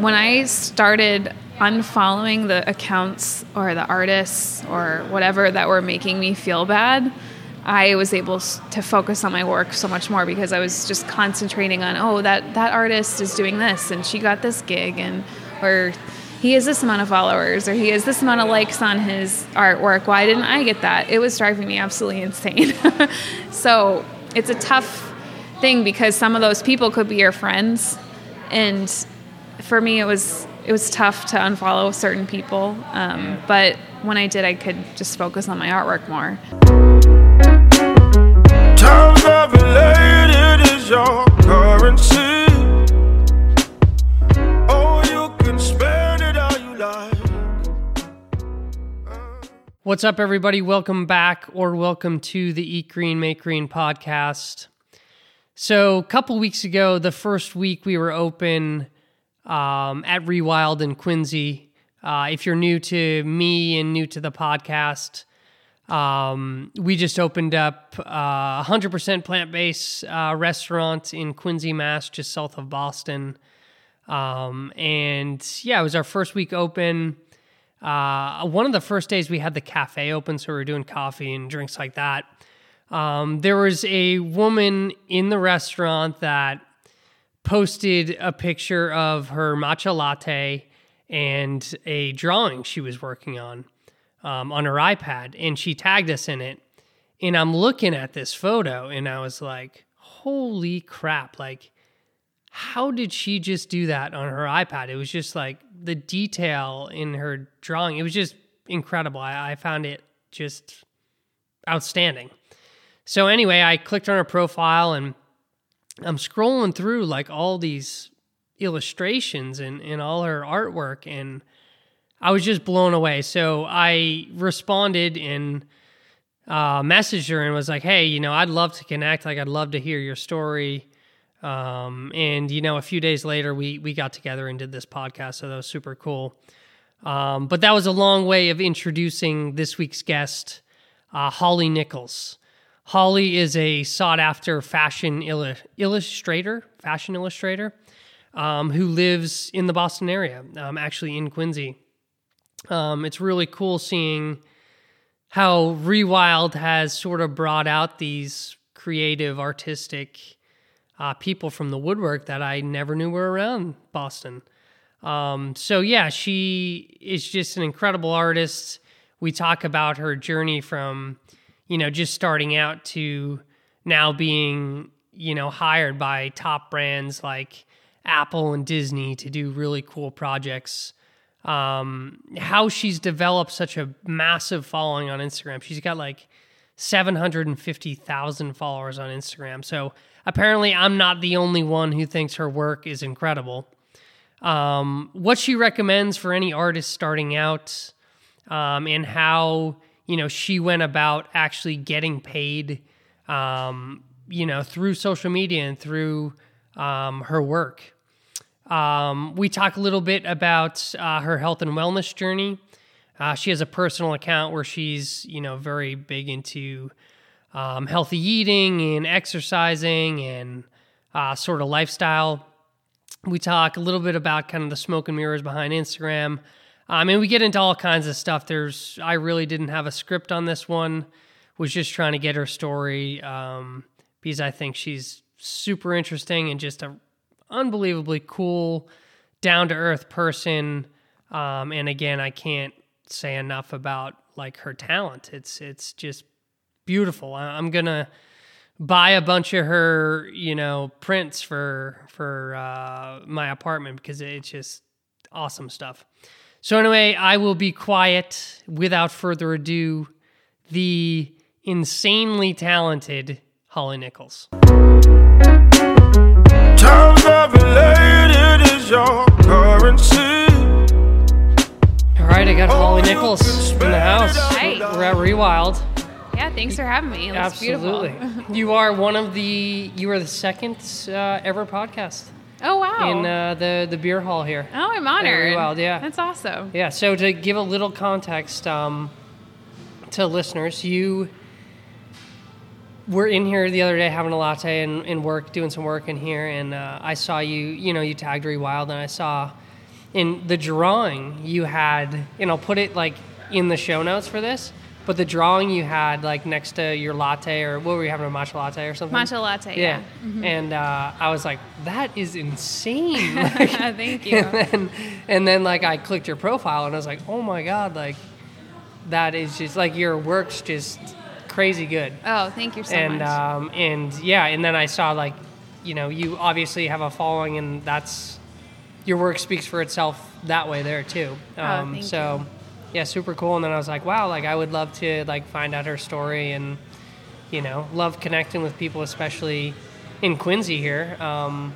when I started unfollowing the accounts or the artists or whatever that were making me feel bad, I was able to focus on my work so much more because I was just concentrating on, oh, that that artist is doing this and she got this gig and or he has this amount of followers or he has this amount of likes on his artwork. Why didn't I get that? It was driving me absolutely insane. so it's a tough thing because some of those people could be your friends and for me it was it was tough to unfollow certain people um, but when i did i could just focus on my artwork more Times are related is your currency. Oh, you can spend it how you like. What's up, everybody? Welcome back or welcome to the Eat Green, Make Green podcast. So, a couple weeks ago, the first week we were open um, at Rewild in Quincy. Uh, if you're new to me and new to the podcast, um, we just opened up a uh, 100% plant based uh, restaurant in Quincy, Mass, just south of Boston. Um, and yeah, it was our first week open. Uh, one of the first days we had the cafe open, so we were doing coffee and drinks like that. Um, there was a woman in the restaurant that posted a picture of her matcha latte and a drawing she was working on um, on her iPad, and she tagged us in it. And I'm looking at this photo, and I was like, "Holy crap!" Like, how did she just do that on her iPad? It was just like the detail in her drawing. It was just incredible. I, I found it just outstanding. So anyway, I clicked on her profile and I'm scrolling through like all these illustrations and, and all her artwork and I was just blown away. So I responded and uh, messaged her and was like, "Hey, you know, I'd love to connect. Like, I'd love to hear your story." Um, and you know, a few days later, we we got together and did this podcast. So that was super cool. Um, but that was a long way of introducing this week's guest, uh, Holly Nichols. Holly is a sought after fashion illu- illustrator, fashion illustrator, um, who lives in the Boston area, um, actually in Quincy. Um, it's really cool seeing how Rewild has sort of brought out these creative, artistic uh, people from the woodwork that I never knew were around Boston. Um, so, yeah, she is just an incredible artist. We talk about her journey from, you know, just starting out to now being, you know, hired by top brands like Apple and Disney to do really cool projects um, how she's developed such a massive following on Instagram. She's got like 750,000 followers on Instagram. So apparently, I'm not the only one who thinks her work is incredible. Um, what she recommends for any artist starting out, um, and how you know she went about actually getting paid, um, you know, through social media and through um, her work. Um, we talk a little bit about uh, her health and wellness journey. Uh, she has a personal account where she's, you know, very big into um, healthy eating and exercising and uh, sort of lifestyle. We talk a little bit about kind of the smoke and mirrors behind Instagram. I mean, we get into all kinds of stuff. There's, I really didn't have a script on this one. Was just trying to get her story um, because I think she's super interesting and just a unbelievably cool, down to earth person. Um, and again, I can't say enough about like her talent. It's it's just beautiful. I'm gonna buy a bunch of her, you know, prints for for uh, my apartment because it's just awesome stuff. So anyway, I will be quiet without further ado. The insanely talented Holly Nichols. Times are related is your currency. All right, I got Holly Nichols in the house. Hi. We're at Rewild. Yeah, thanks for having me. It Absolutely. you are one of the. You are the second uh, ever podcast. Oh wow! In uh, the the beer hall here. Oh, I'm honored. Rewild, yeah. That's awesome. Yeah. So to give a little context um, to listeners, you we're in here the other day having a latte and, and work, doing some work in here, and uh, I saw you. You know, you tagged Rewild, and I saw in the drawing you had, and I'll put it like in the show notes for this. But the drawing you had like next to your latte, or what were you having a matcha latte or something? Matcha latte. Yeah, Yeah. and uh, I was like, that is insane. Like, Thank you. and then, and then like I clicked your profile and I was like, oh my god, like that is just like your work's just crazy good. Oh, thank you so and much. um, and yeah, and then I saw like, you know, you obviously have a following, and that's your work speaks for itself that way there too. Um, Oh, thank so yeah, super cool. And then I was like, wow, like I would love to like find out her story and you know, love connecting with people, especially in Quincy here. Um,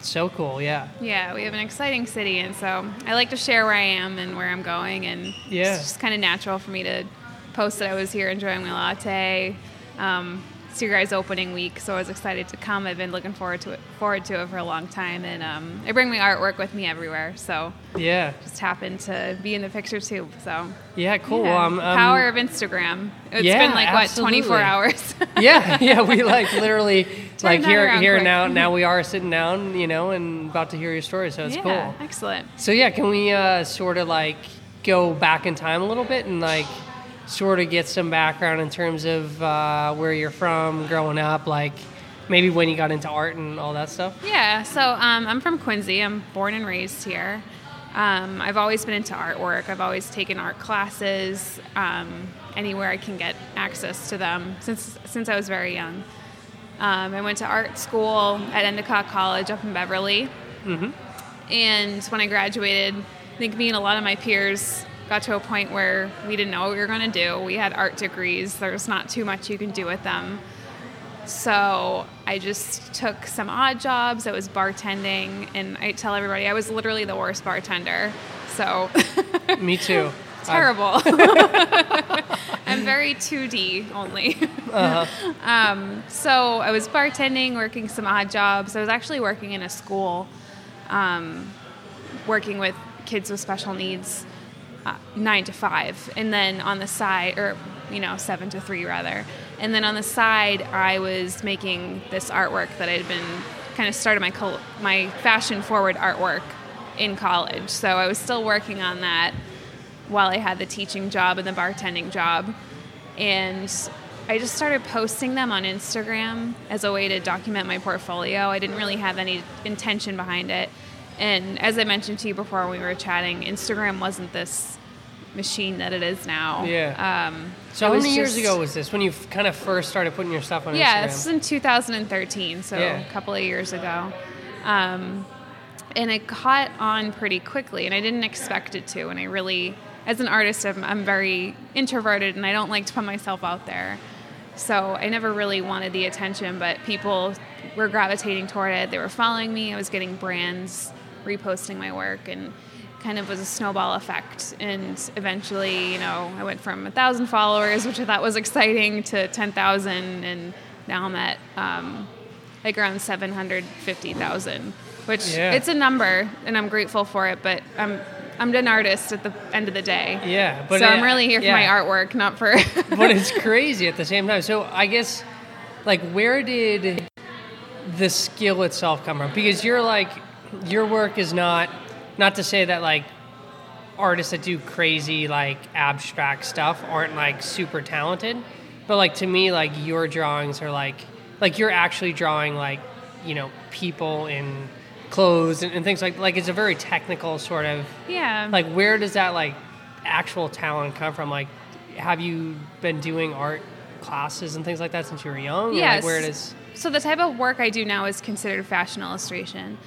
so cool, yeah. Yeah, we have an exciting city, and so I like to share where I am and where I'm going, and Yeah. it's just kind of natural for me to post that I was here enjoying my latte. Um, it's your guys' opening week, so I was excited to come. I've been looking forward to it, forward to it for a long time, and um, I bring my artwork with me everywhere. So Yeah, just happened to be in the picture too. So yeah, cool. yeah. Um, um, power of Instagram. It's yeah, been like what 24 hours. yeah, yeah, we like literally like here here quick. now now we are sitting down, you know, and about to hear your story, so it's yeah, cool. excellent. So yeah, can we uh, sort of like go back in time a little bit and like sort of get some background in terms of uh, where you're from, growing up, like maybe when you got into art and all that stuff? Yeah, so um, I'm from Quincy. I'm born and raised here. Um, I've always been into artwork. I've always taken art classes um, anywhere I can get access to them since since I was very young. Um, I went to art school at Endicott College up in Beverly, and when I graduated, I think me and a lot of my peers got to a point where we didn't know what we were going to do. We had art degrees. There's not too much you can do with them. So I just took some odd jobs. I was bartending, and I tell everybody I was literally the worst bartender. So Me too. terrible. I'm very 2D only. um, so I was bartending, working some odd jobs. I was actually working in a school, um, working with kids with special needs, uh, nine to five, and then on the side, or you know, seven to three rather. And then on the side, I was making this artwork that I'd been kind of started my col- my fashion forward artwork in college. So I was still working on that while I had the teaching job and the bartending job. And I just started posting them on Instagram as a way to document my portfolio. I didn't really have any intention behind it. And as I mentioned to you before when we were chatting, Instagram wasn't this machine that it is now. Yeah. Um, So how many years ago was this when you f- kind of first started putting your stuff on yeah, Instagram? Yeah, this is in 2013, so Yeah. a couple of years ago. Um, and it caught on pretty quickly, and I didn't expect it to. And I really, as an artist, I'm, I'm very introverted, and I don't like to put myself out there. So I never really wanted the attention, but people were gravitating toward it. They were following me. I was getting brands reposting my work, and kind of was a snowball effect. And eventually, you know, I went from a thousand followers, which I thought was exciting, to ten thousand, and now I'm at um, like around seven hundred fifty thousand. Which Yeah. it's a number, and I'm grateful for it. But I'm I'm an artist at the end of the day. Yeah, but so I'm really here for yeah. my artwork, not for. but it's crazy at the same time. So I guess, like, where did the skill itself come from? Because you're like, your work is not, not to say that like artists that do crazy like abstract stuff aren't like super talented, but like to me, like your drawings are like, like you're actually drawing like, you know, people in clothes and, and things like like it's a very technical sort of yeah. like where does that like actual talent come from? Like have you been doing art classes and things like that since you were young? Or, like where does So the type of work I do now is considered fashion illustration,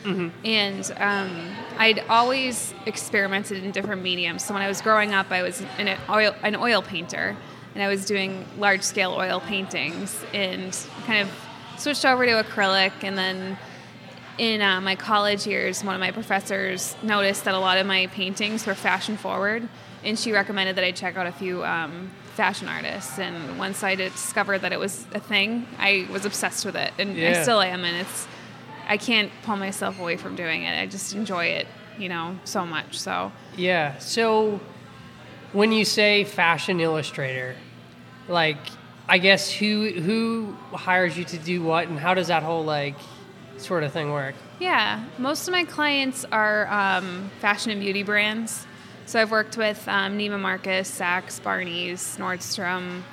and um, I'd always experimented in different mediums. So when I was growing up, I was an oil an oil painter, and I was doing large scale oil paintings, and kind of switched over to acrylic, and then. In uh, my college years, one of my professors noticed that a lot of my paintings were fashion forward, and she recommended that I check out a few um, fashion artists. And once I discovered that it was a thing, I was obsessed with it, and I still am. And it's I can't pull myself away from doing it. I just enjoy it, you know, so much. So yeah so when you say fashion illustrator like i guess who who hires you to do what and how does that whole like sort of thing work? Yeah, most of my clients are um, fashion and beauty brands. So I've worked with um, Neiman Marcus, Saks, Barney's, Nordstrom.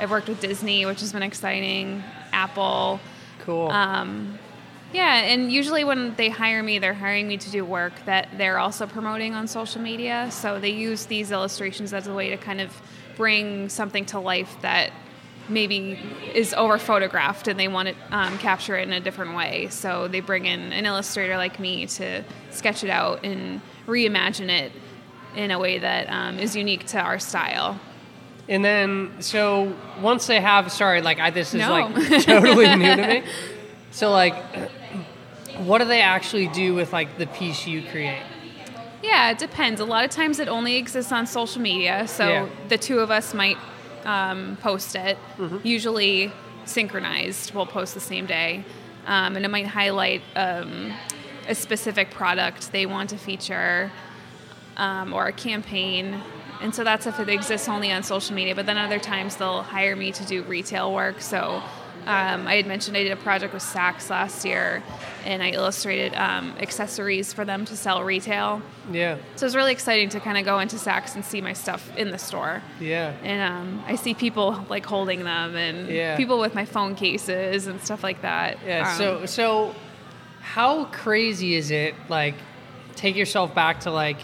I've worked with Disney, which has been exciting. Apple. Cool. Um, yeah, and usually when they hire me, they're hiring me to do work that they're also promoting on social media. So they use these illustrations as a way to kind of bring something to life that maybe is over photographed and they want to um, capture it in a different way. So they bring in an illustrator like me to sketch it out and reimagine it in a way that um, is unique to our style. And then, so once they have, sorry, like I, this is No. like totally new to me. So like, what do they actually do with like the piece you create? Yeah, it depends. A lot of times it only exists on social media, so Yeah. the two of us might um, post it. Usually synchronized, we'll post the same day, um, and it might highlight um, a specific product they want to feature um, or a campaign. And so that's if it exists only on social media. But then other times they'll hire me to do retail work. So um, I had mentioned I did a project with Saks last year, and I illustrated um, accessories for them to sell retail. Yeah, So it's really exciting to kind of go into Saks and see my stuff in the store. yeah, And um, I see people like holding them and Yeah. people with my phone cases and stuff like that. yeah. Um, so, so how crazy is it? Like, take yourself back to like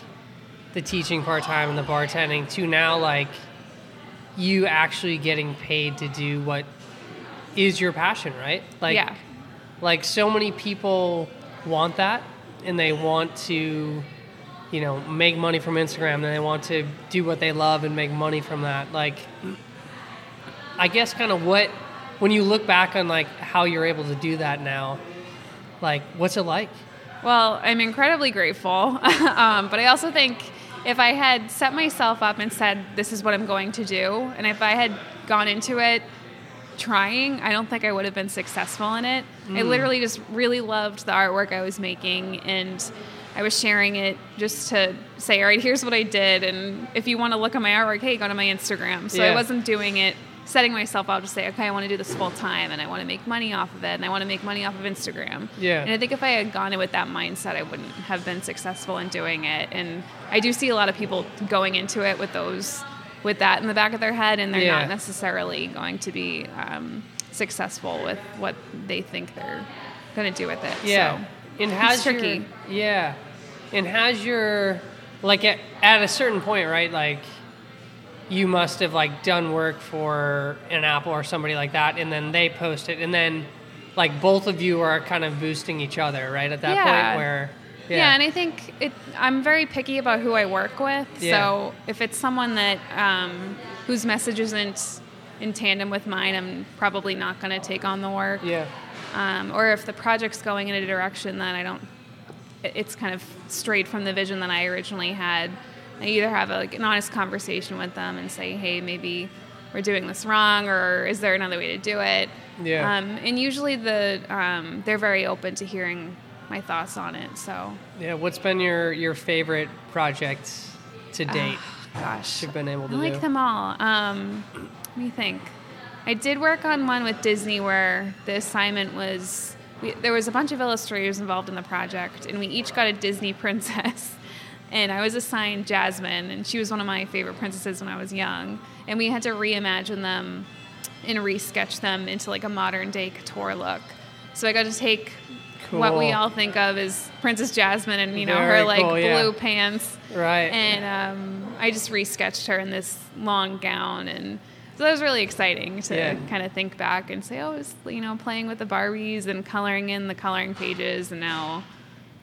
the teaching part time and the bartending to now like you actually getting paid to do what is your passion, right? Like, yeah. like so many people want that and they want to you know make money from instagram and they want to do what they love and make money from that like i guess kind of what when you look back on like how you're able to do that now like what's it like Well, I'm incredibly grateful. um, but I also think if I had set myself up and said, this is what I'm going to do, and if I had gone into it trying, I don't think I would have been successful in it. I mm. literally just really loved the artwork I was making and I was sharing it just to say, all right, here's what I did. And if you want to look at my artwork, hey, go to my Instagram. So Yeah. I wasn't doing it, setting myself out to say, okay, I want to do this full time and I want to make money off of it and I want to make money off of Instagram. Yeah. And I think if I had gone in with that mindset, I wouldn't have been successful in doing it. And I do see a lot of people going into it with those, with that in the back of their head, and they're Yeah. not necessarily going to be um, successful with what they think they're going to do with it. yeah So, and has your tricky. yeah and has your like at, at a certain point right like you must have like done work for an apple or somebody like that and then they post it and then like both of you are kind of boosting each other right at that Yeah. point where yeah. and I think it. I'm very picky about who I work with. Yeah. So if it's someone that um, whose message isn't in tandem with mine, I'm probably not going to take on the work. yeah um, or if the project's going in a direction that I don't, it's kind of straight from the vision that I originally had. I either have a, like an honest conversation with them and say, hey, maybe we're doing this wrong, or is there another way to do it? Yeah. Um, and usually the um, they're very open to hearing my thoughts on it. So, yeah what's been your your favorite project to date gosh, you've been able to I like do them all. Um, let me think. I did work on one with Disney where the assignment was we, there was a bunch of illustrators involved in the project, and we each got a Disney princess. And I was assigned Jasmine, and she was one of my favorite princesses when I was young. And we had to reimagine them and resketch them into like a modern day couture look. So I got to take what we all think of as Princess Jasmine and you know Very her like cool, yeah. blue pants right and um, I just resketched her in this long gown, and so that was really exciting to Yeah. kind of think back and say, oh, I was you know playing with the Barbies and coloring in the coloring pages, and now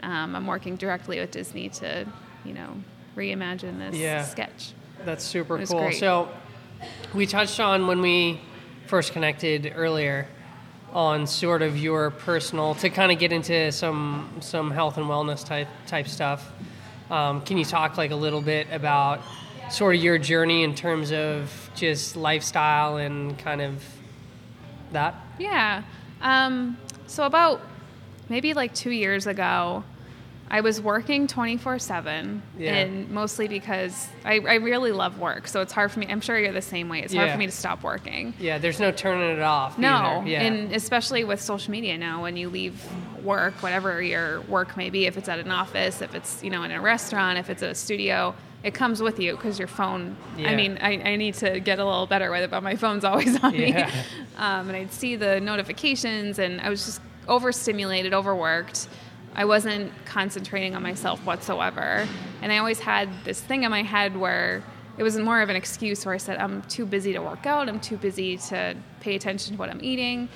um, I'm working directly with Disney to you know reimagine this Yeah. sketch. That's super cool. great. So we touched on when we first connected earlier on sort of your personal to kind of get into some some health and wellness type type stuff. Um, can you talk like a little bit about sort of your journey in terms of just lifestyle and kind of that? Yeah. Um, so about maybe like two years ago, I was working 24 7. Yeah. And mostly because I, I really love work. So it's hard for me. I'm sure you're the same way. It's hard for me to stop working. Yeah, there's no turning it off. No. Yeah. And especially with social media now, when you leave work, whatever your work may be, if it's at an office, if it's you know in a restaurant, if it's at a studio, it comes with you because your phone. Yeah. I mean, I, I need to get a little better with it, but my phone's always on Yeah. me. Um, and I'd see the notifications, and I was just overstimulated, overworked. I wasn't concentrating on myself whatsoever, and I always had this thing in my head where it was more of an excuse where I said, "I'm too busy to work out. I'm too busy to pay attention to what I'm eating."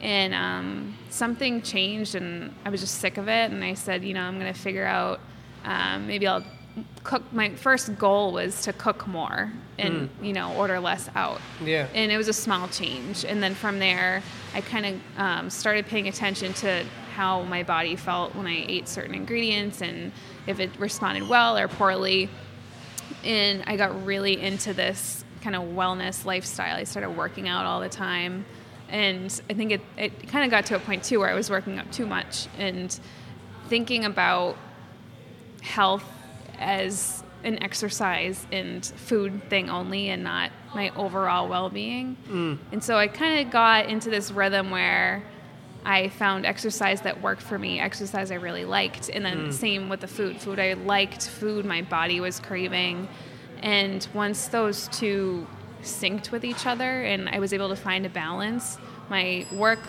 and um, something changed and i was just sick of it and i said you know i'm going to figure out um, maybe i'll cook my first goal was to cook more and you know order less out Yeah. and it was a small change and then from there i kind of um, started paying attention to how my body felt when i ate certain ingredients and if it responded well or poorly and I got really into this kind of wellness lifestyle. I started working out all the time. And I think it, it kind of got to a point too where I was working out too much and thinking about health as an exercise and food thing only and not my overall well being. Mm. And so I kind of got into this rhythm where I found exercise that worked for me, exercise I really liked. And then same with the food. Food I liked, food my body was craving. And once those two synced with each other and I was able to find a balance, my work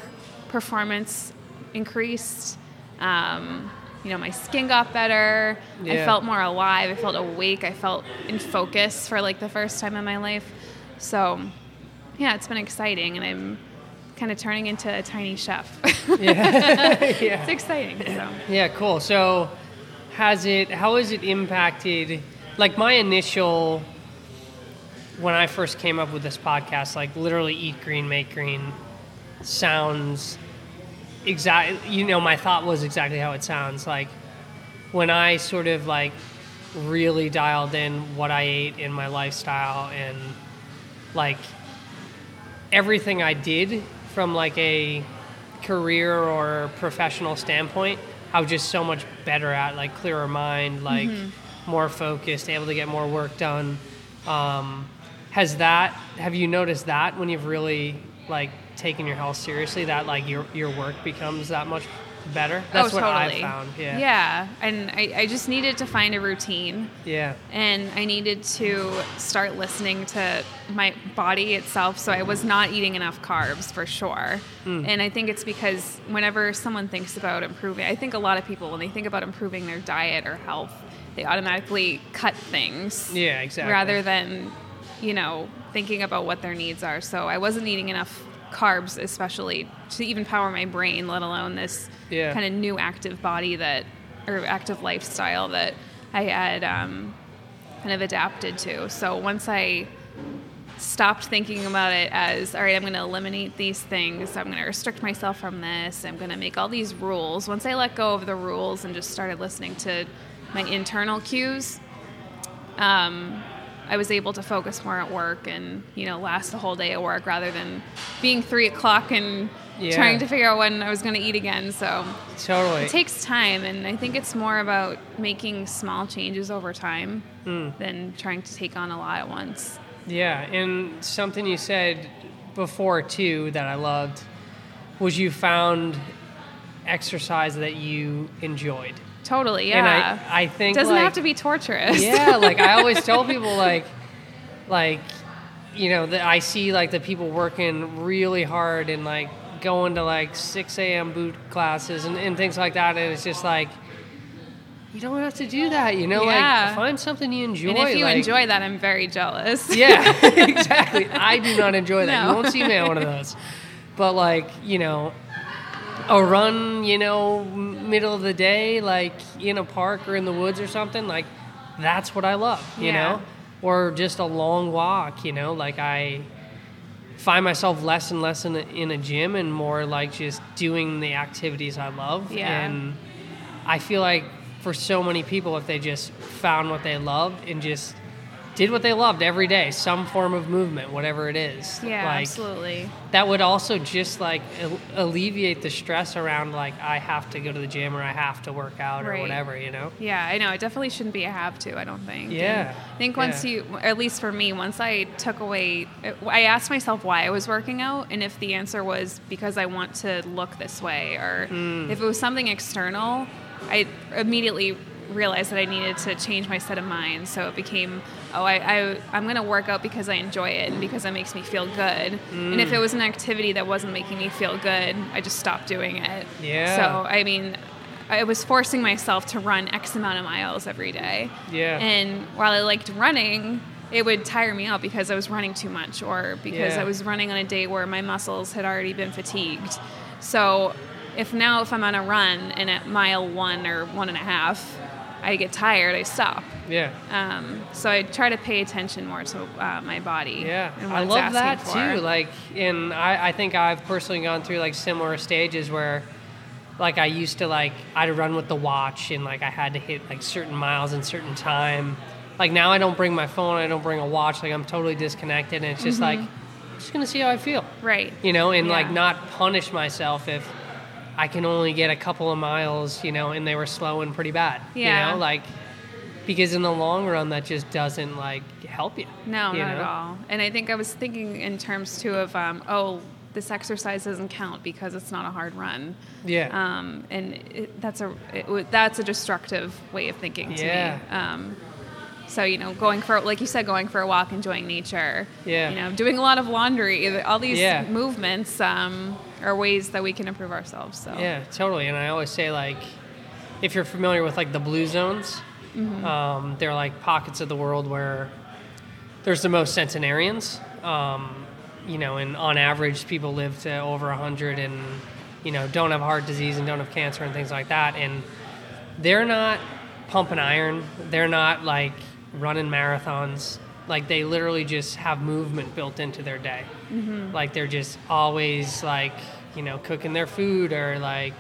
performance increased. Um, you know, my skin got better. I felt more alive. I felt awake. I felt in focus for like the first time in my life. So, yeah, it's been exciting, and I'm kind of turning into a tiny chef. yeah. it's exciting. So, Yeah, cool. So, has it? How has it impacted? Like my initial, when I first came up with this podcast, like literally eat green, make green, sounds exactly You know, my thought was exactly how it sounds. Like when I sort of like really dialed in what I ate in my lifestyle and like everything I did from like a career or professional standpoint, I was just so much better at like clearer mind, like more focused, able to get more work done. Um, has that have you noticed that when you've really like taken your health seriously that like your your work becomes that much better? Oh, That's oh, what totally. I found. Yeah. Yeah. And I, I just needed to find a routine. Yeah. and I needed to start listening to my body itself. So I was not eating enough carbs for sure. Hmm. And I think it's because whenever someone thinks about improving, I think a lot of people, when they think about improving their diet or health, they automatically cut things Yeah, exactly. rather than, you know, thinking about what their needs are. So I wasn't eating enough carbs, especially to even power my brain, let alone this Yeah. kind of new active body that, or active lifestyle that I had um, kind of adapted to. So once I stopped thinking about it as, all right, I'm going to eliminate these things, I'm going to restrict myself from this, I'm going to make all these rules. Once I let go of the rules and just started listening to my internal cues, um, I was able to focus more at work and you know last the whole day at work rather than being three o'clock and Yeah. trying to figure out when I was going to eat again. So Totally. it takes time, and I think it's more about making small changes over time Hmm. than trying to take on a lot at once. Yeah, and something you said before too that I loved was you found exercise that you enjoyed. Totally, yeah. And I, I think it doesn't like, have to be torturous. yeah, like I always tell people like like you know that I see like the people working really hard and like going to like 6 a.m. boot classes and, and things like that, and it's just like you don't have to do that, you know. Yeah. Like find something you enjoy. and if you like- enjoy that, I'm very jealous. yeah, exactly. I do not enjoy that. No. You won't see me on one of those. But like, you know, a run, you know, middle of the day, like in a park or in the woods or something, like that's what I love, you Yeah. know? Or just a long walk, you know, like I find myself less and less in a, in a gym and more like just doing the activities I love. Yeah. And I feel like for so many people, if they just found what they loved and just did what they loved every day, some form of movement, whatever it is. Yeah, like, absolutely. That would also just like al- alleviate the stress around like I have to go to the gym or I have to work out or whatever, you know? Yeah, I know. It definitely shouldn't be a have to, I don't think. And Yeah, I think once yeah. you, at least for me, once I took away, I asked myself why I was working out, and if the answer was because I want to look this way, or Hmm. if it was something external, I immediately realized that I needed to change my set of mind. So it became, oh, I, I, I'm going to work out because I enjoy it and because it makes me feel good. And Hmm. if it was an activity that wasn't making me feel good, I just stopped doing it. Yeah. So, I mean, I was forcing myself to run X amount of miles every day. Yeah. And while I liked running, it would tire me out because I was running too much or because Yeah. I was running on a day where my muscles had already been fatigued. So if now if I'm on a run and at mile one or one and a half, I get tired, I stop. Yeah. Um, so I try to pay attention more to uh, my body. Yeah, and what I it's love that for. too. Like, and I, I think I've personally gone through like similar stages where, like, I used to like I'd run with the watch and like I had to hit like certain miles in certain time. Like now I don't bring my phone, I don't bring a watch. Like I'm totally disconnected, and it's just like I'm just gonna see how I feel, right. you know, and like Mm-hmm. Not punish myself if I can only get a couple of miles, you know, and they were slow and pretty bad, Yeah. you know, like because in the long run that just doesn't like help you. No, you not at all. And I think I was thinking in terms too of, um, oh, this exercise doesn't count because it's not a hard run. Yeah. Um, and it, that's a it, that's a destructive way of thinking to Yeah. me. Um, so you know, going for like you said, going for a walk, enjoying nature. Yeah. You know, doing a lot of laundry. All these Yeah. movements um, are ways that we can improve ourselves. So Yeah, totally. And I always say like, if you're familiar with like the blue zones, um, they're like pockets of the world where there's the most centenarians. Um, you know, and on average, people live to over 100 and, you know, don't have heart disease and don't have cancer and things like that. And they're not pumping iron. They're not like running marathons. Like they literally just have movement built into their day. Mm-hmm. Like they're just always like, you know, cooking their food or like,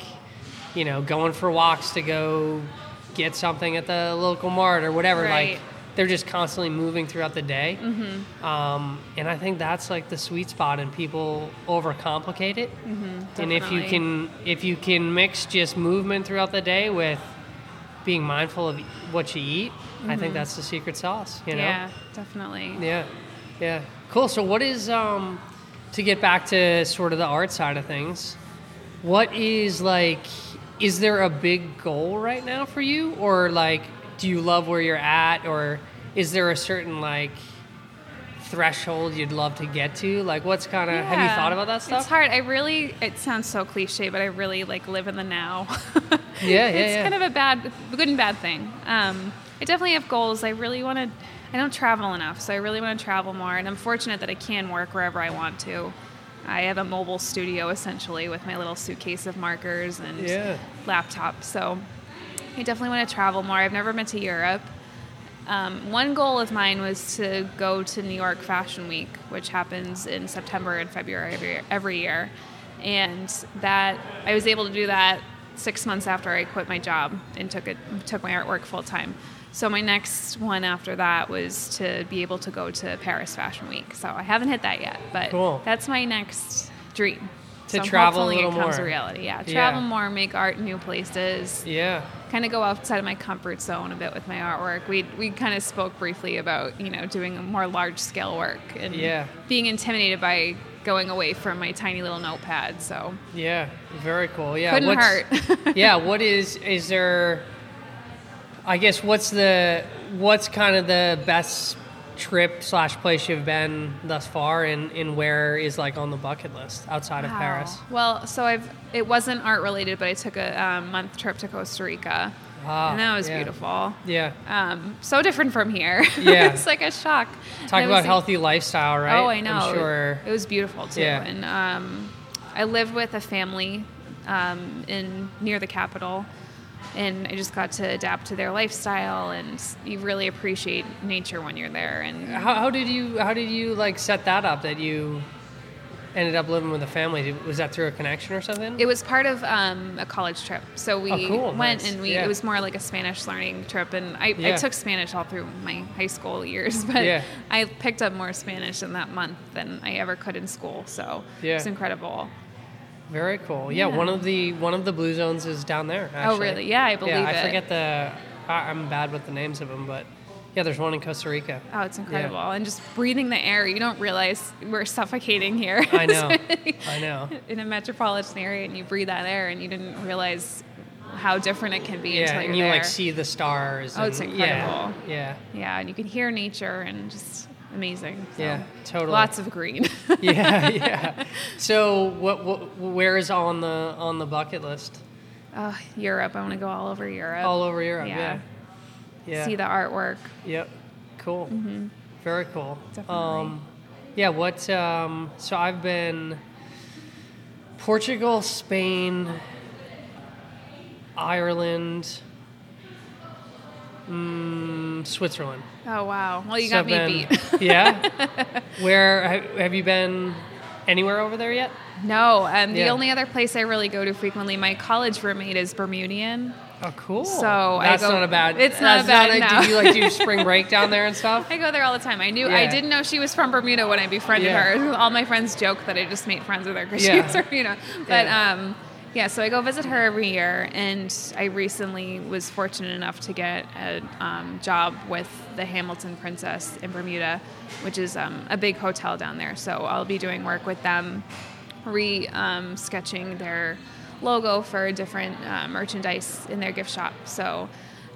you know, going for walks to go get something at the local mart or whatever. Right. Like they're just constantly moving throughout the day. Mm-hmm. Um, and I think that's like the sweet spot, and people overcomplicate it. Mm-hmm. and if you can, if you can mix just movement throughout the day with being mindful of what you eat, I think that's the secret sauce. You know? Yeah, definitely. Yeah, yeah, cool. So, what is um, to get back to sort of the art side of things? What is like? Is there a big goal right now for you, or like, do you love where you're at, or is there a certain like threshold you'd love to get to? Like, what's kind of? Have you thought about that stuff? It's hard. I really. It sounds so cliche, but I really like live in the now. Yeah, yeah, it's yeah. kind of a bad, good and bad thing. Um, I definitely have goals. I really want to. I don't travel enough, so I really want to travel more. And I'm fortunate that I can work wherever I want to. I have a mobile studio essentially with my little suitcase of markers and Yeah. laptop. So I definitely want to travel more. I've never been to Europe. Um, one goal of mine was to go to New York Fashion Week, which happens in September and February every, every year. And that I was able to do that six months after I quit my job and took it took my artwork full time. So my next one after that was to be able to go to Paris Fashion Week. So I haven't hit that yet, but Cool. that's my next dream. To so travel a little it comes more. to reality. Yeah, Yeah. travel more, make art in new places Yeah, kind of go outside of my comfort zone a bit with my artwork. We we kind of spoke briefly about you know doing more large scale work and Yeah. being intimidated by going away from my tiny little notepad. So yeah, very cool. Yeah, couldn't what's- hurt. yeah what is is there i guess what's the what's kind of the best trip slash place you've been thus far and, and where is like on the bucket list outside of paris Well, so I've it wasn't art related, but I took a um, month trip to Costa Rica, Ah, and that was yeah. beautiful. yeah Um, so different from here. Yeah. it's like a shock. talk about was- healthy lifestyle right Oh, I know. i'm sure It was beautiful too. Yeah. And um, I lived with a family um, in near the capital, and I just got to adapt to their lifestyle. And you really appreciate nature when you're there. And how, how did you how did you like set that up that you ended up living with a family. Was that through a connection or something? It was part of um, a college trip, so we Oh, cool. went Nice. and we. Yeah. It was more like a Spanish learning trip, and I, I took Spanish all through my high school years, but Yeah. I picked up more Spanish in that month than I ever could in school. So Yeah. it's incredible. Very cool. Yeah, Yeah. one of the one of the blue zones is down there. Oh, actually. Oh, really? Yeah, I believe yeah, I it. forget the. I, I'm bad with the names of them, but yeah, there's one in Costa Rica. Oh, it's incredible, and just breathing the air. You don't realize we're suffocating here. I know. I know. in a metropolitan area, and you breathe that air, and you didn't realize how different it can be Yeah, until you're and you there. like see the stars. Oh, it's incredible. Yeah, yeah, yeah, and you can hear nature, and just amazing. So, Yeah, totally. Lots of green. yeah, yeah. So, what, what, where is on the on the bucket list? Oh, Europe. I want to go all over Europe. All over Europe. Yeah. Yeah. Yeah. See the artwork. Yep. Cool. Very cool. Definitely. Um, yeah. What? Um, so I've been Portugal, Spain, Ireland, mm, Switzerland. Oh wow. Well, you So got me beat. yeah. Where have, you been? Anywhere over there yet? no, um, the Yeah. only other place I really go to frequently, my college roommate is Bermudian. Oh, cool. So I that's go- not a bad. it's not a bad, Not no. do you like do you spring break down there and stuff? I go there all the time. I knew I didn't know she was from Bermuda when I befriended Yeah. her. All my friends joke that I just made friends with her because Yeah. she was Bermuda. But Yeah. um, yeah, so I go visit her every year, and I recently was fortunate enough to get a um, job with the Hamilton Princess in Bermuda, which is um, a big hotel down there. So I'll be doing work with them, re um, sketching their logo for different uh, merchandise in their gift shop. So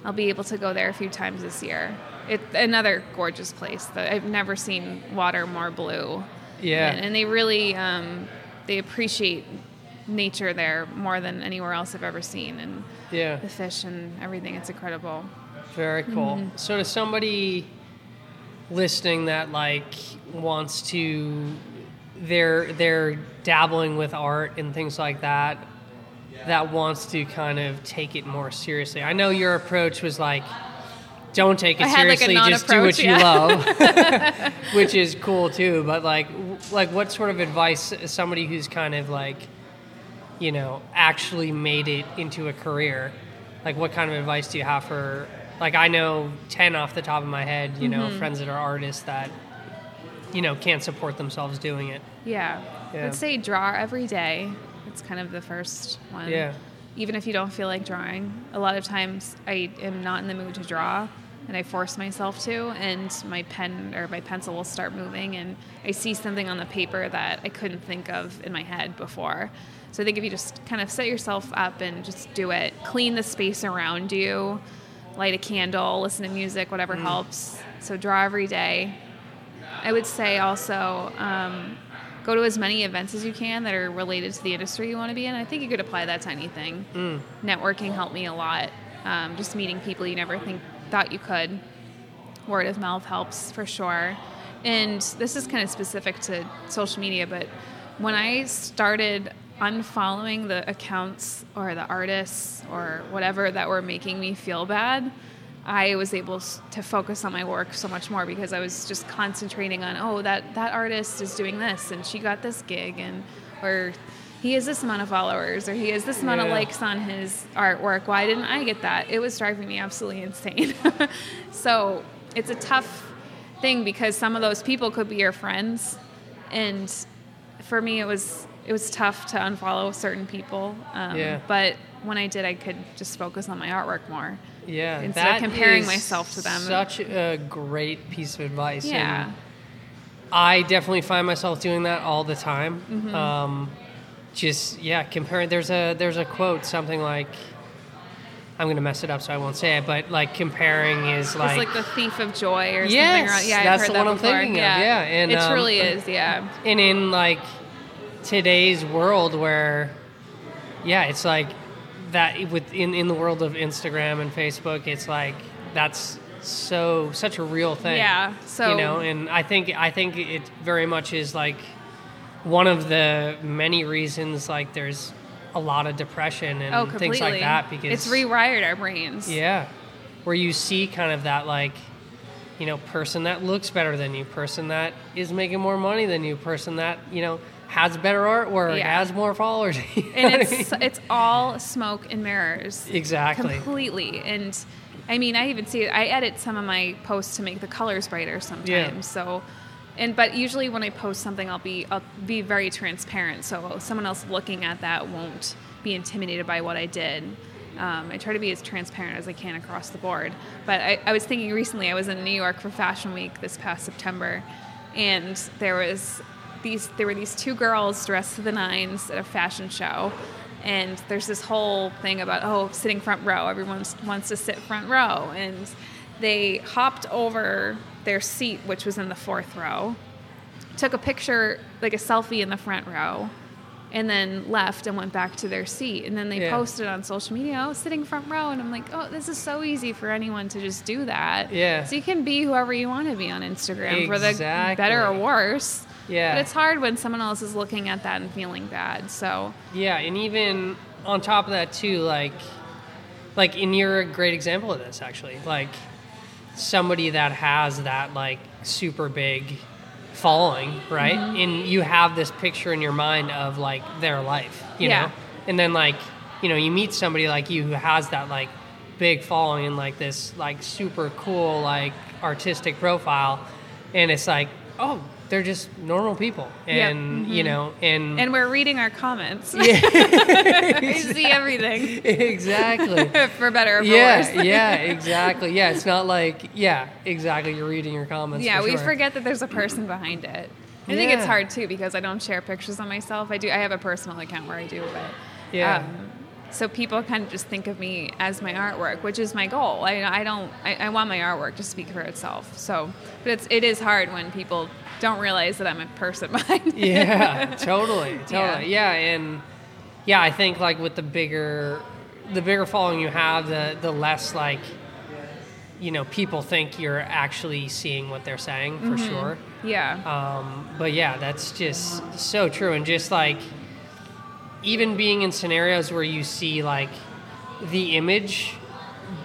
I'll be able to go there a few times this year. It's another gorgeous place. that I've never seen water more blue. Yeah. and, and they really um, they appreciate nature there more than anywhere else I've ever seen, and Yeah. the fish and everything. It's incredible. Very cool. Mm-hmm. So to somebody listening that like wants to they're they're dabbling with art and things like that that wants to kind of take it more seriously. I know your approach was like don't take it I had, like, seriously, just do what you yeah. love. Which is cool too, but like like what sort of advice somebody who's kind of like you know, actually made it into a career, like what kind of advice do you have for like I know 10 off the top of my head, you know, Mm-hmm. friends that are artists that you know, can't support themselves doing it. Yeah. Yeah. I'd say draw every day. It's kind of the first one. Yeah. Even if you don't feel like drawing, a lot of times I am not in the mood to draw and I force myself to and my pen or my pencil will start moving and I see something on the paper that I couldn't think of in my head before. So I think if you just kind of set yourself up and just do it, clean the space around you, light a candle, listen to music, whatever helps. So draw every day. I would say also um, go to as many events as you can that are related to the industry you want to be in. I think you could apply that to anything. Networking helped me a lot. Um, just meeting people you never think thought you could. Word of mouth helps for sure. And this is kind of specific to social media, but when I started unfollowing the accounts or the artists or whatever that were making me feel bad, I was able to focus on my work so much more because I was just concentrating on, oh, that that artist is doing this and she got this gig and or he has this amount of followers or he has this amount of likes on his artwork. Why didn't I get that? It was driving me absolutely insane. so it's a tough thing because some of those people could be your friends, and for me it was it was tough to unfollow certain people. Um, Yeah. But when I did, I could just focus on my artwork more. Yeah. Instead of comparing myself to them. Such a great piece of advice. Yeah. And I definitely find myself doing that all the time. Mm-hmm. Um, just yeah, comparing. There's a there's a quote something like. I'm gonna mess it up, so I won't say it. But like comparing is like, it's like the thief of joy or Yes, something. Yeah, that's I've heard the that one I'm before. thinking of, Yeah, yeah, and, it um, truly is. Yeah. and in like today's world where yeah it's like that with in, in the world of instagram and facebook it's like that's so such a real thing Yeah, so- you know and i think i think it very much is like one of the many reasons like there's a lot of depression and Oh, things like that because it's rewired our brains. yeah. Where you see kind of that like, you know, person that looks better than you, person that is making more money than you, person that, you know, has better artwork, Yeah. has more followers. You know and what I it's mean? it's all smoke and mirrors. exactly. completely and i mean i even see i edit some of my posts to make the colors brighter sometimes Yeah. so and but usually when i post something i'll be i'll be very transparent. So someone else looking at that won't be intimidated by what i did. Um, i try to be as transparent as i can across the board. But I, I was thinking recently i was in new york for fashion week this past september and there was these there were these two girls dressed to the nines at a fashion show. And there's this whole thing about oh sitting front row everyone wants to sit front row. And they hopped over their seat which was in the fourth row took a picture like a selfie in the front row and then left and went back to their seat and then they Yeah. posted on social media oh sitting front row and i'm like oh this is so easy for anyone to just do that Yeah. so you can be whoever you want to be on instagram for the better or worse Yeah. but it's hard when someone else is looking at that and feeling bad so Yeah, and even on top of that too, like like and you're a great example of this actually. Like somebody that has that like super big following, right? Mm-hmm. And you have this picture in your mind of like their life, you Yeah. know? And then like, you know, you meet somebody like you who has that like big following and like this like super cool like artistic profile and it's like, oh, they're just normal people. Yeah. And you know, and and we're reading our comments Yeah, we see everything exactly. for better or for yeah, worse yeah, exactly. Yeah, it's not like yeah, exactly. You're reading your comments. yeah for we sure. forget that there's a person behind it i think it's hard too because i don't share pictures of myself i do i have a personal account where i do but Yeah. um, so people kind of just think of me as my artwork which is my goal i, I don't I, I want my artwork to speak for itself so but it's it is hard when people don't realize that i'm a person behind it yeah, totally, totally. Yeah. and yeah, I think like with the bigger, the bigger following you have, the the less like, you know, people think you're actually seeing what they're saying for sure. yeah Um, but yeah, that's just so true. And just like, even being in scenarios where you see like the image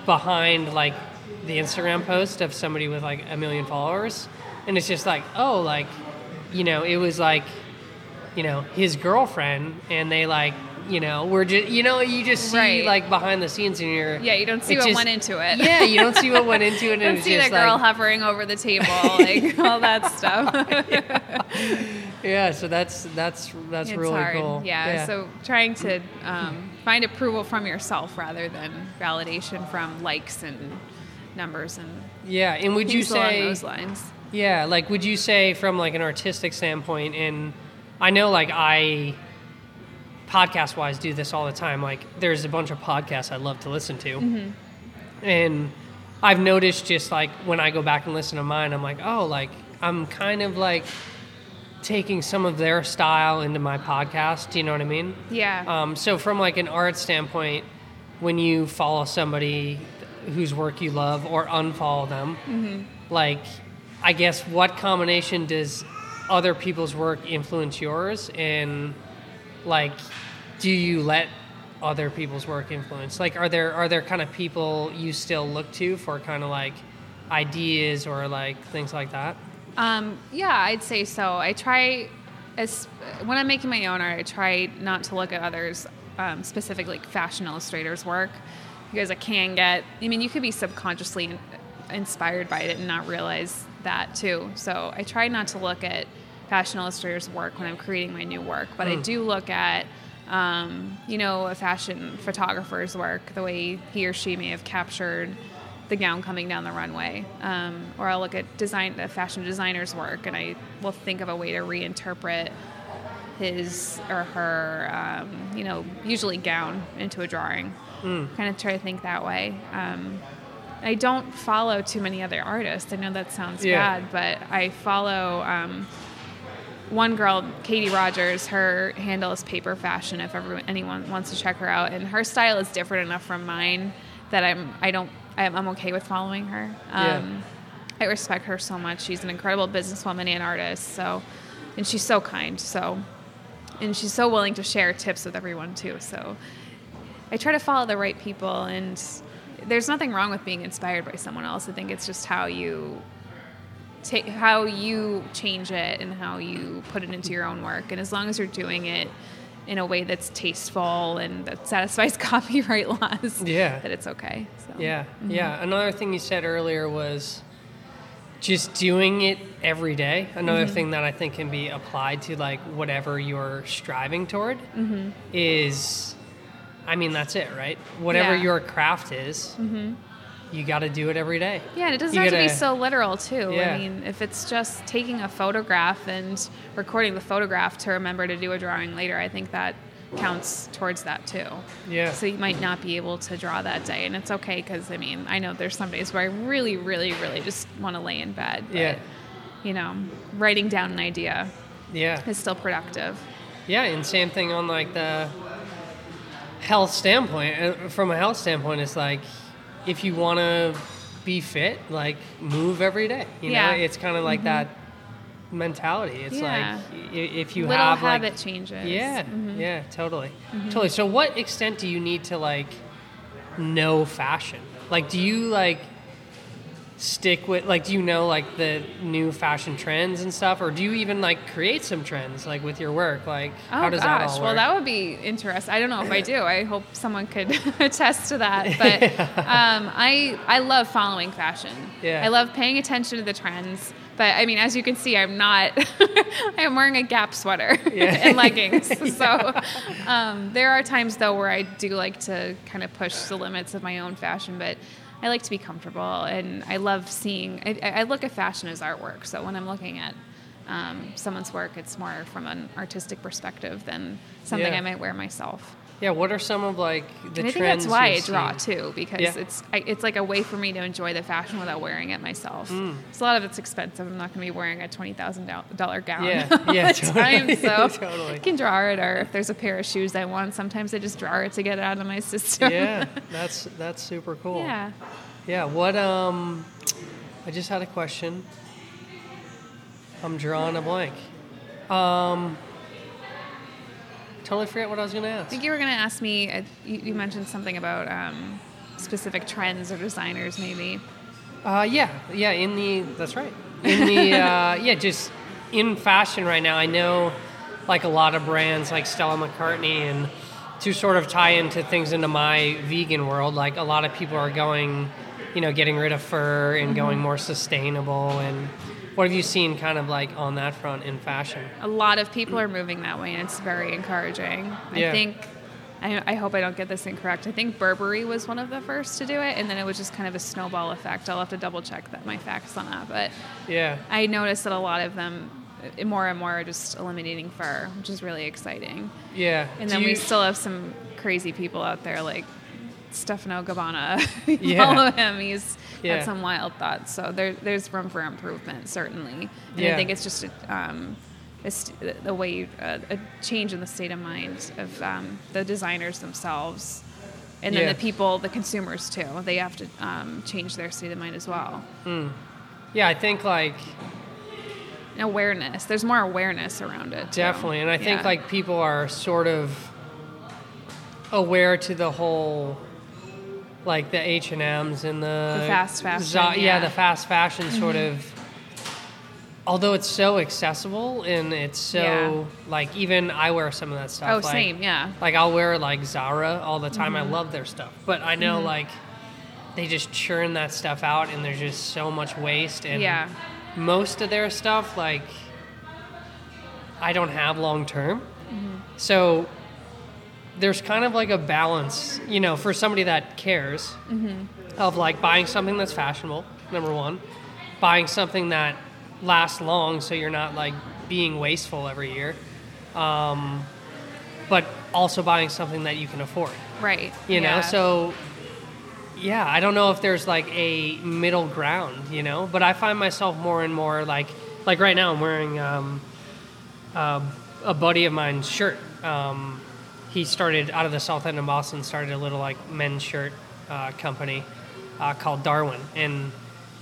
behind like the Instagram post of somebody with like a million followers, and it's just like, oh, like, you know, it was like, you know, his girlfriend, and they like, you know, we're just, you know, you just see Right. like behind the scenes, and you're, yeah you don't see what just- went into it Yeah, you don't see what went into it, and don't see just that girl like, hovering over the table, like all that stuff. yeah. So that's that's that's it's really hard. cool. Yeah, So trying to um, find approval from yourself rather than validation from likes and numbers and Yeah, and would you say those lines. Yeah, like would you say from like an artistic standpoint and I know like I podcast wise do this all the time. Like there's a bunch of podcasts I love to listen to. Mm-hmm. And I've noticed just like when I go back and listen to mine, I'm like, oh, like I'm kind of like taking some of their style into my podcast. Do you know what I mean? Yeah. Um, so from like an art standpoint, when you follow somebody whose work you love or unfollow them, Mm-hmm. like I guess what combination does other people's work influence yours and like do you let other people's work influence like are there are there kind of people you still look to for kind of like ideas or like things like that Um, yeah, I'd say so. I try, as when I'm making my own art, I try not to look at others, um, specifically like fashion illustrators' work, because I can get. I mean, you could be subconsciously inspired by it and not realize that too. So I try not to look at fashion illustrators' work when I'm creating my new work, but I do look at. Um, you know, a fashion photographer's work, the way he or she may have captured the gown coming down the runway. Um, or I'll look at design, a fashion designer's work, and I will think of a way to reinterpret his or her, um, you know, usually gown into a drawing. Kind of try to think that way. Um, I don't follow too many other artists. I know that sounds Yeah. bad, but I follow um, one girl, Katie Rodgers. Her handle is Paper Fashion. If everyone, anyone wants to check her out, and her style is different enough from mine that I'm I don't I'm, I'm okay with following her. Yeah. Um, I respect her so much. She's an incredible businesswoman and artist. So, and she's so kind. So, and she's so willing to share tips with everyone too. So, I try to follow the right people, and there's nothing wrong with being inspired by someone else. I think it's just how you take how you change it and how you put it into your own work. And as long as you're doing it in a way that's tasteful and that satisfies copyright laws, Yeah. that it's okay. So Yeah, mm-hmm. yeah. Another thing you said earlier was just doing it every day. Another mm-hmm. thing that I think can be applied to like whatever you're striving toward mm-hmm. is, I mean, that's it, right? Whatever Yeah. your craft is, mm-hmm. you got to do it every day. Yeah, and it doesn't You have to be so literal too. Yeah. I mean, if it's just taking a photograph and recording the photograph to remember to do a drawing later, I think that counts towards that too. Yeah. So you might not be able to draw that day, and it's okay because I mean, I know there's some days where I really, really, really just want to lay in bed. But, Yeah. You know, writing down an idea Yeah. is still productive. Yeah, and same thing on like the health standpoint. Uh, From a health standpoint, it's like if you want to be fit, like move every day. You Yeah. know, it's kind of like that mentality. It's Yeah. like if you Little have habit like changes. yeah, Mhm. yeah, totally, totally. So, what extent do you need to like know fashion? Like, do you like stick with like do you know like the new fashion trends and stuff or do you even like create some trends like with your work like Oh how does gosh, that all work well that would be interesting. I don't know if I do. I hope someone could attest to that. But um, I I love following fashion. Yeah. I love paying attention to the trends. But I mean, as you can see, I'm not. I'm wearing a Gap sweater Yeah. and leggings. yeah. So um, there are times though where I do like to kind of push the limits of my own fashion, but. I like to be comfortable, and I love seeing. I, I look at fashion as artwork. So when I'm looking at um, someone's work, it's more from an artistic perspective than something Yeah. I might wear myself. Yeah what are some of like the and I think trends that's why I you've draw seen? too, because Yeah. it's I, it's like a way for me to enjoy the fashion without wearing it myself. Mm. So a lot of it's expensive. I'm not going to be wearing a twenty thousand dollar gown Yeah, all yeah, the time. So totally. I can draw it, or if there's a pair of shoes I want, sometimes I just draw it to get it out of my system. yeah that's that's super cool yeah. yeah what um i just had a question i'm drawing a blank um totally forget what i was gonna ask. I think you were going to ask me. Uh, you, you mentioned something about um, specific trends or designers, maybe. Uh, yeah, yeah. In the that's right. In the uh, yeah, just in fashion right now. I know like a lot of brands like Stella McCartney and to sort of tie into things into my vegan world. Like a lot of people are going, you know, getting rid of fur and going more sustainable. And what have you seen kind of like on that front in fashion? a lot of people are moving that way, and it's very encouraging. Yeah. I think. I, I hope I don't get this incorrect. I think Burberry was one of the first to do it, and then it was just kind of a snowball effect. I'll have to double check that my facts on that, but Yeah, I noticed that a lot of them, uh, more and more, are just eliminating fur, which is really exciting. yeah. And then we still have some crazy people out there like Stefano Gabbana. You Yeah. Follow him. He's Yeah. got some wild thoughts. So there, there's room for improvement, certainly. And Yeah. I think it's just um, it's the way you, uh, a change in the state of mind of um, the designers themselves. And then Yeah. the people, the consumers too. They have to um, change their state of mind as well. yeah, I think like And awareness. There's more awareness around it. too. Definitely, and I think like people are sort of aware to the whole, like the H and M's and the, The fast fashion, Za- yeah. yeah. Mm-hmm. the fast fashion sort of. Although it's so accessible and it's so Yeah. like even I wear some of that stuff. Oh, like, same. Yeah. Like I'll wear like Zara all the time. Mm-hmm. I love their stuff, but I know like they just churn that stuff out, and there's just so much waste. And Yeah. most of their stuff, like I don't have long term, so there's kind of like a balance, you know, for somebody that cares of like buying something that's fashionable. Number one, buying something that lasts long, so you're not like being wasteful every year. Um, but also buying something that you can afford Right. you know Yeah. so yeah i don't know if there's like a middle ground you know but i find myself more and more like like right now i'm wearing um, uh, a buddy of mine's shirt um, he started out of the south end of boston started a little like men's shirt uh, company uh, called darwin and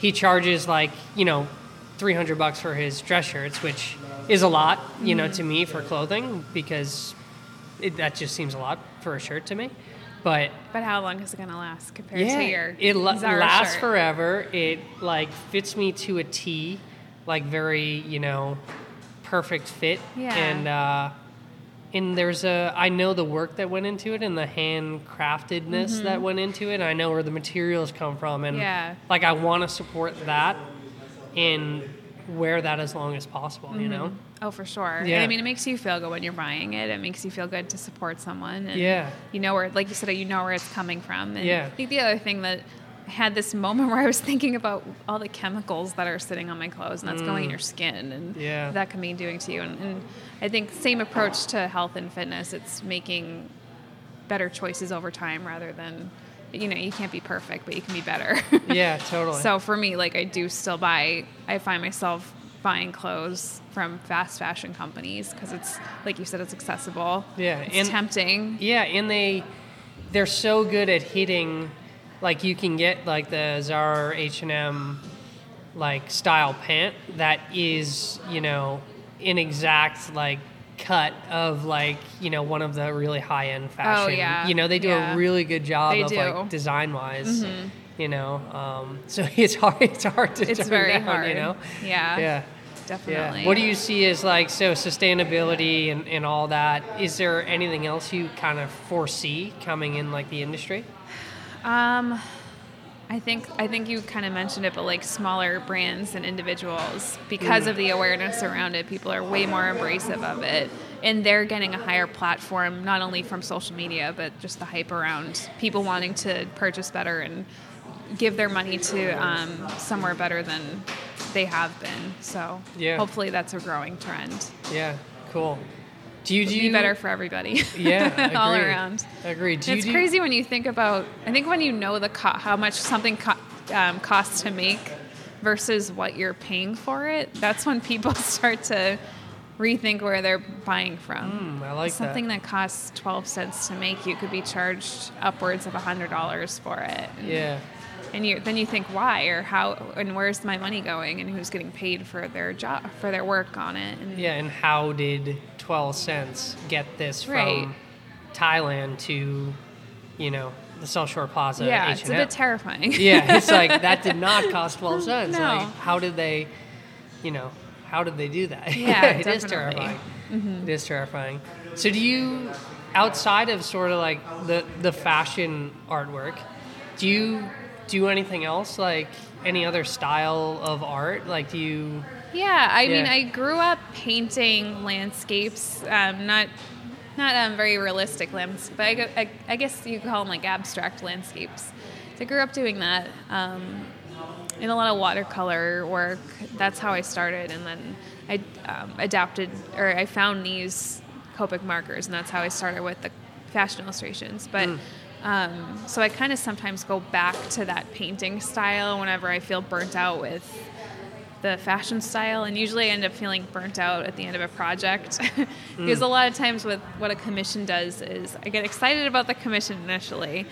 he charges like you know 300 bucks for his dress shirts which is a lot you know to me for clothing because it, that just seems a lot for a shirt to me but But how long is it gonna last compared yeah, to your it la- lasts shirt? forever. It like fits me to a T. like very you know perfect fit. Yeah. And uh, and there's a I know the work that went into it and the handcraftedness that went into it. I know where the materials come from, and Mm-hmm. Yeah. like I want to support that and wear that as long as possible. You know. Oh, for sure. And Yeah. I mean, it makes you feel good when you're buying it. It makes you feel good to support someone. And Yeah. You know where, like you said, you know where it's coming from. And Yeah. I think the other thing that had this moment where I was thinking about all the chemicals that are sitting on my clothes and that's going in your skin and Mm. Yeah. that can be doing to you. And, and I think same approach to health and fitness. It's making better choices over time rather than, you know, you can't be perfect, but you can be better. Yeah, totally. So for me, like I do still buy. I find myself buying clothes from fast fashion companies because it's like you said, it's accessible. Yeah, it's and- tempting. Yeah, and they they're so good at hitting like you can get like the Zara H&M like style pant that is, you know, an exact like cut of like, you know, one of the really high-end fashion. Oh, yeah. You know, they do Yeah. a really good job They of do. Mm-hmm. like design-wise. You know, um, so it's hard. It's hard to. It's turn very down, hard. You know. Yeah. Yeah. Definitely. Yeah. What do you see as like so sustainability and, and all that? Is there anything else you kind of foresee coming in like the industry? Um, I think I think you kind of mentioned it, but like smaller brands and individuals, because of the awareness around it, people are way more embracive of it, and they're getting a higher platform not only from social media, but just the hype around people wanting to purchase better and give their money to um, somewhere better than they have been. So Yeah. hopefully that's a growing trend. Yeah. Cool. Do you do Be better for everybody. Yeah. all agreed. around. Agreed. Do it's do- crazy when you think about. I think when you know the co- how much something co- um, costs to make versus what you're paying for it, that's when people start to rethink where they're buying from. Mm, I like that. Something that. that. costs twelve cents to make, you could be charged upwards of hundred dollars for it. And, Yeah. And you then you think why or how and where's my money going and who's getting paid for their job for their work on it. And Yeah. And how did twelve cents get this from Thailand to, you know, the South Shore Plaza? yeah, it's a H&M? bit terrifying. yeah, it's like that did not cost twelve cents. No. Like, how did they, you know, how did they do that? Yeah, it is definitely. terrifying. Mm-hmm. It is terrifying. So, do you, outside of sort of like the the fashion artwork, do you do anything else like any other style of art? Like, do you? Yeah, I mean, I grew up painting landscapes, um, not not um, very realistic landscapes, but I, I, I guess you call them like abstract landscapes. So I grew up doing that, um, in a lot of watercolor work. That's how I started, and then I um, adapted or I found these Copic markers, and that's how I started with the fashion illustrations. But um, so I kind of sometimes go back to that painting style whenever I feel burnt out with the fashion style and usually I end up feeling burnt out at the end of a project. Because a lot of times with what a commission does is I get excited about the commission initially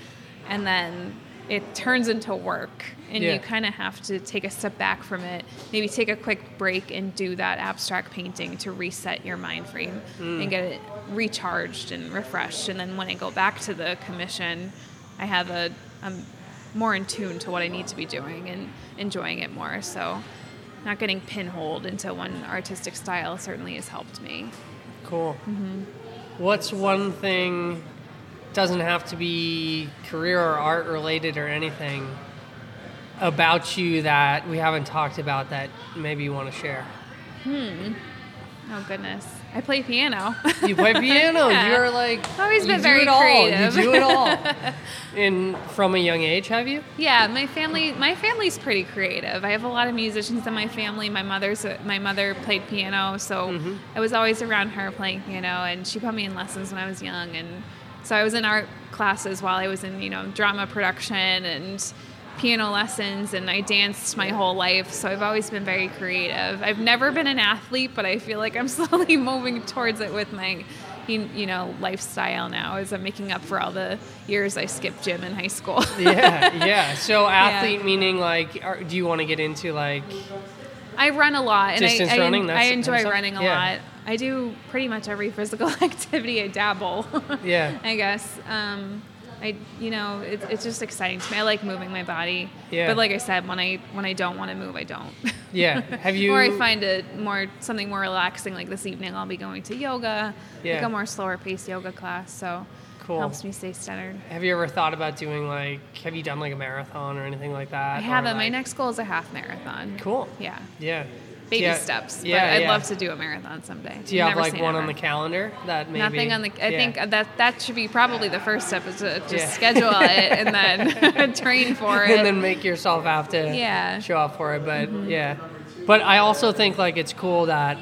and then it turns into work and Yeah. you kind of have to take a step back from it maybe take a quick break and do that abstract painting to reset your mind frame and mm. get it recharged and refreshed and then when I go back to the commission I have a I'm more in tune to what I need to be doing and enjoying it more so not getting pinholed into one artistic style certainly has helped me. Cool. Mm-hmm. What's one thing? Doesn't have to be career or art related or anything about you that we haven't talked about that maybe you want to share. Hmm. Oh goodness, I play piano. You play piano. Yeah. You're like Always you been do very it all. creative. You do it all. And from a young age, have you? yeah, my family my family's pretty creative. I have a lot of musicians in my family. My mother's my mother played piano, so I was always around her playing piano, and she put me in lessons when I was young, and so I was in art classes while I was in you know drama production and piano lessons and I danced my whole life so I've always been very creative. I've never been an athlete but I feel like I'm slowly moving towards it with my you know lifestyle now as I'm making up for all the years I skipped gym in high school. Yeah, yeah. So athlete meaning like, are, do you want to get into like? I run a lot, and Distance I, I, running, I the kind of enjoy running a Yeah. lot. I do pretty much every physical activity. I dabble. Yeah. I guess. Um, I, you know, it, it's just exciting to me. I like moving my body. Yeah. But like I said, when I when I don't want to move, I don't. Yeah. Have you- or I find it more something more relaxing. Like this evening, I'll be going to yoga. Yeah. Like a more slower paced yoga class. So Cool. helps me stay centered. Have you ever thought about doing like? Have you done like a marathon or anything like that? I haven't. Or, my next goal is a half marathon. Cool. Yeah. Yeah. Baby Yeah, steps. Yeah. but I'd yeah. love to do a marathon someday. Do you have like one on the calendar that maybe? Nothing on the. I Yeah. think that that should be probably the first step is to just schedule it and then train for it. and then make yourself have to Yeah. show up for it. But mm-hmm. yeah, but I also think like it's cool that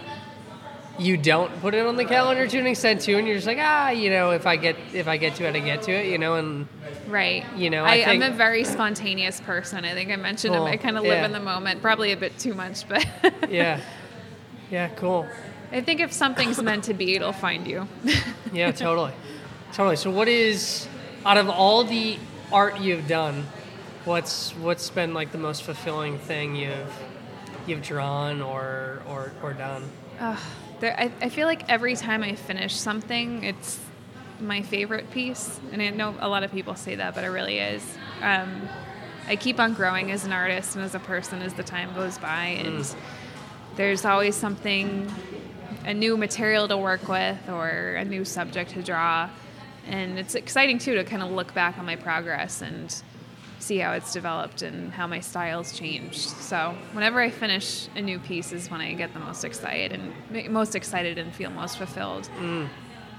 you don't put it on the calendar to an extent too, and you're just like ah, you know, if I get if I get to it, I get to it, you know, and right. you know, I I, I'm a very spontaneous person. I think I mentioned Cool. it. I kind of live Yeah. in the moment, probably a bit too much, but yeah, yeah, cool, I think if something's meant to be, it'll find you. yeah, totally, totally. So what is out of all the art you've done, what's what's been like the most fulfilling thing you've you've drawn or or or done? There, I, I feel like every time I finish something, it's my favorite piece. And I know a lot of people say that, but it really is. Um, I keep on growing as an artist and as a person as the time goes by. And there's always something, a new material to work with or a new subject to draw. And it's exciting too to kind of look back on my progress and see how it's developed and how my style's changed. So whenever I finish a new piece is when I get the most excited and most excited and feel most fulfilled.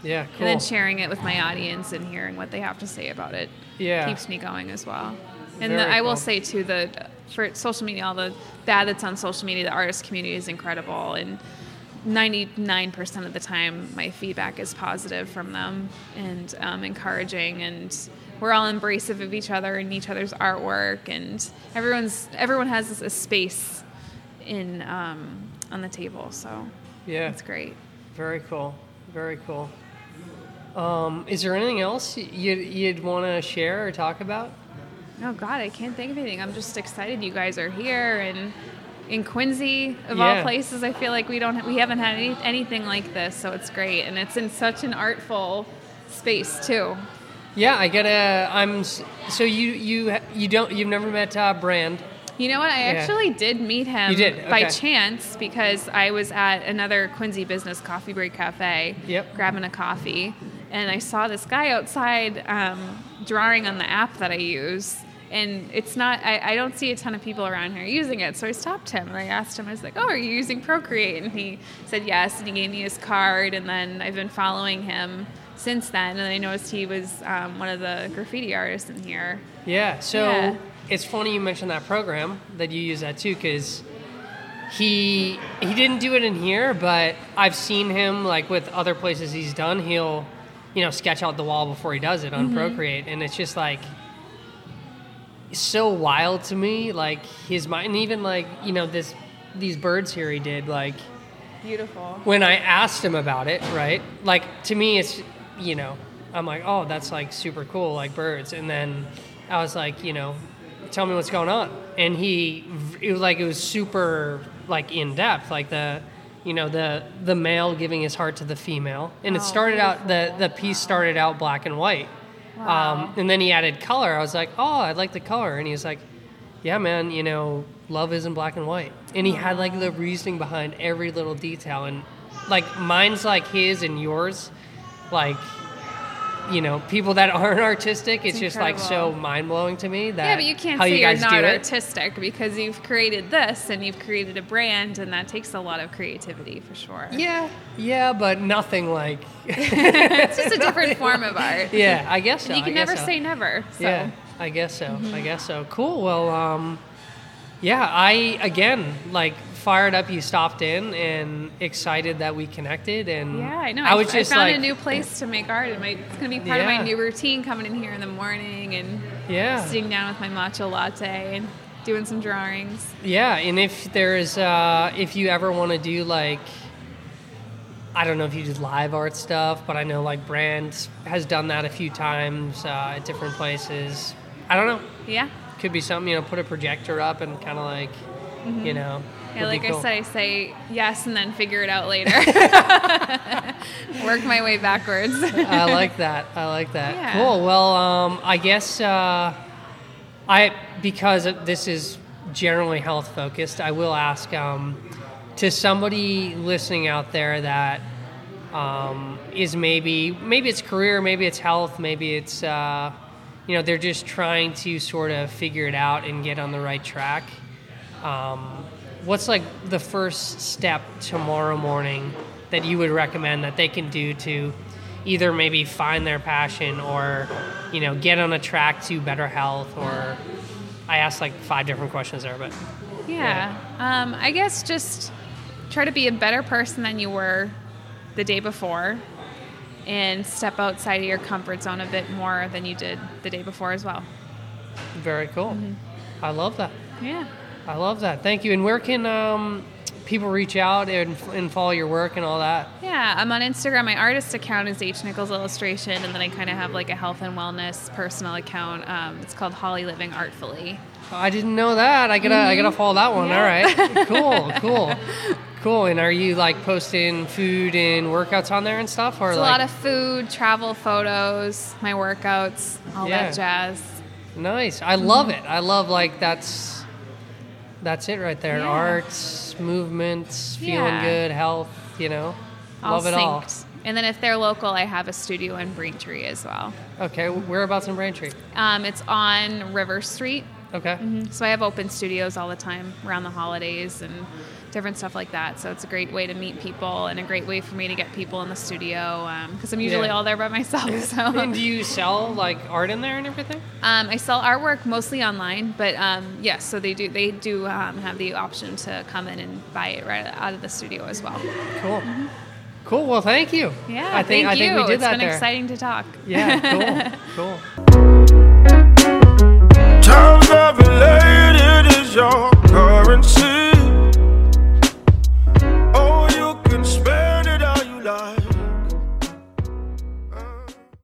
Yeah, cool. And then sharing it with my audience and hearing what they have to say about it Yeah. keeps me going as well. And the, I will cool. say too that for social media, all the bad that's on social media, the artist community is incredible and. 99% of the time, my feedback is positive from them and um, encouraging, and we're all embracive of each other and each other's artwork, and everyone's everyone has a space in um, on the table, so yeah, it's great. Very cool. Very cool. Um, is there anything else you'd, you'd want to share or talk about? Oh God, I can't think of anything. I'm just excited you guys are here and in Quincy of Yeah. all places. I feel like we don't we haven't had any, anything like this, so it's great, and it's in such an artful space too. Yeah, I get a. I'm so you you you don't you've never met uh, Brand. You know what? I Yeah. actually did meet him You did? by Okay. chance because I was at another Quincy business coffee break cafe, Yep. grabbing a coffee, and I saw this guy outside um, drawing on the app that I use. And it's not, I, I don't see a ton of people around here using it. So I stopped him and I asked him, I was like, Oh, are you using Procreate? And he said yes. And he gave me his card. And then I've been following him since then. And I noticed he was um, one of the graffiti artists in here. Yeah. So Yeah. it's funny you mentioned that program that you use that too, because he he didn't do it in here, but I've seen him like with other places he's done. He'll you know sketch out the wall before he does it on Procreate, and it's just like so wild to me. Like his mind, and even like you know this these birds here he did like Beautiful. when I asked him about it, right? Like to me, it's you know, I'm like, oh, that's like super cool, like birds. And then I was like, you know, tell me what's going on. And he, it was like it was super like in depth, like the, you know, the the male giving his heart to the female. And it Oh, started out the the piece started out black and white. Um, and then he added color. I was like, oh, I like the color. And he was like, yeah, man, you know, love isn't black and white. And he had like the reasoning behind every little detail. And like mine's like his and yours, like, you know, people that aren't artistic, it's, It's just like so mind blowing to me that Yeah, but you can't say you you're not artistic because you've created this and you've created a brand, and that takes a lot of creativity for sure. Yeah, yeah, but nothing like. it's just a different form of art. yeah, I guess so. And you can never so. say never. So. Yeah, I guess so. I guess so. Cool. Well, um, yeah, I again like fired up. You stopped in and excited that we connected. And Yeah, I know. I was I just found like, a new place to make art, and my, it's going to be part of my new routine coming in here in the morning and yeah, sitting down with my matcha latte and doing some drawings. yeah. And if there's, uh, if you ever want to do like. I don't know if you do live art stuff, but I know like Brand has done that a few times uh, at different places. I don't know. Yeah. Could be something, you know, put a projector up and kind of like You know. Yeah, like cool. I said, I say yes and then figure it out later. Work my way backwards. I like that. I like that. Yeah. Cool. Well, um, I guess uh, I because this is generally health focused. I will ask um, to somebody listening out there that um, is maybe maybe it's career, maybe it's health, maybe it's uh, you know they're just trying to sort of figure it out and get on the right track. Um, what's like the first step tomorrow morning that you would recommend that they can do to either maybe find their passion or you know get on a track to better health or i asked like five different questions there but Yeah. Um, I guess just try to be a better person than you were the day before and step outside of your comfort zone a bit more than you did the day before as well. very cool i love that Yeah. I love that thank you and where can um, people reach out and, and follow your work and all that Yeah, I'm on Instagram. My artist account is H Nichols Illustration, and then I kind of have like a health and wellness personal account. Um, it's called Holly Living Artfully. i didn't know that i gotta i gotta follow that one all right cool cool cool and are you like posting food and workouts on there and stuff or It's a like lot of food, travel photos, my workouts, all Yeah. that jazz. Nice. I love it. I love like that's that's it right there. Yeah. Arts, movements, feeling Yeah. good, health, you know. All love it all. And then if they're local, I have a studio in Braintree as well. Okay, whereabouts in Braintree? Um, it's on River Street. Okay. So I have open studios all the time around the holidays and different stuff like that. So it's a great way to meet people and a great way for me to get people in the studio because um, I'm usually yeah. all there by myself. So. And do you sell like art in there and everything? Um, I sell artwork mostly online, but um, yes, yeah, so they do they do um, have the option to come in and buy it right out of the studio as well. Cool. Mm-hmm. Cool. Well, thank you. Yeah, I think thank I think you. we did it's that. It's been there. exciting to talk. Yeah. Cool. cool. Times related is your currency.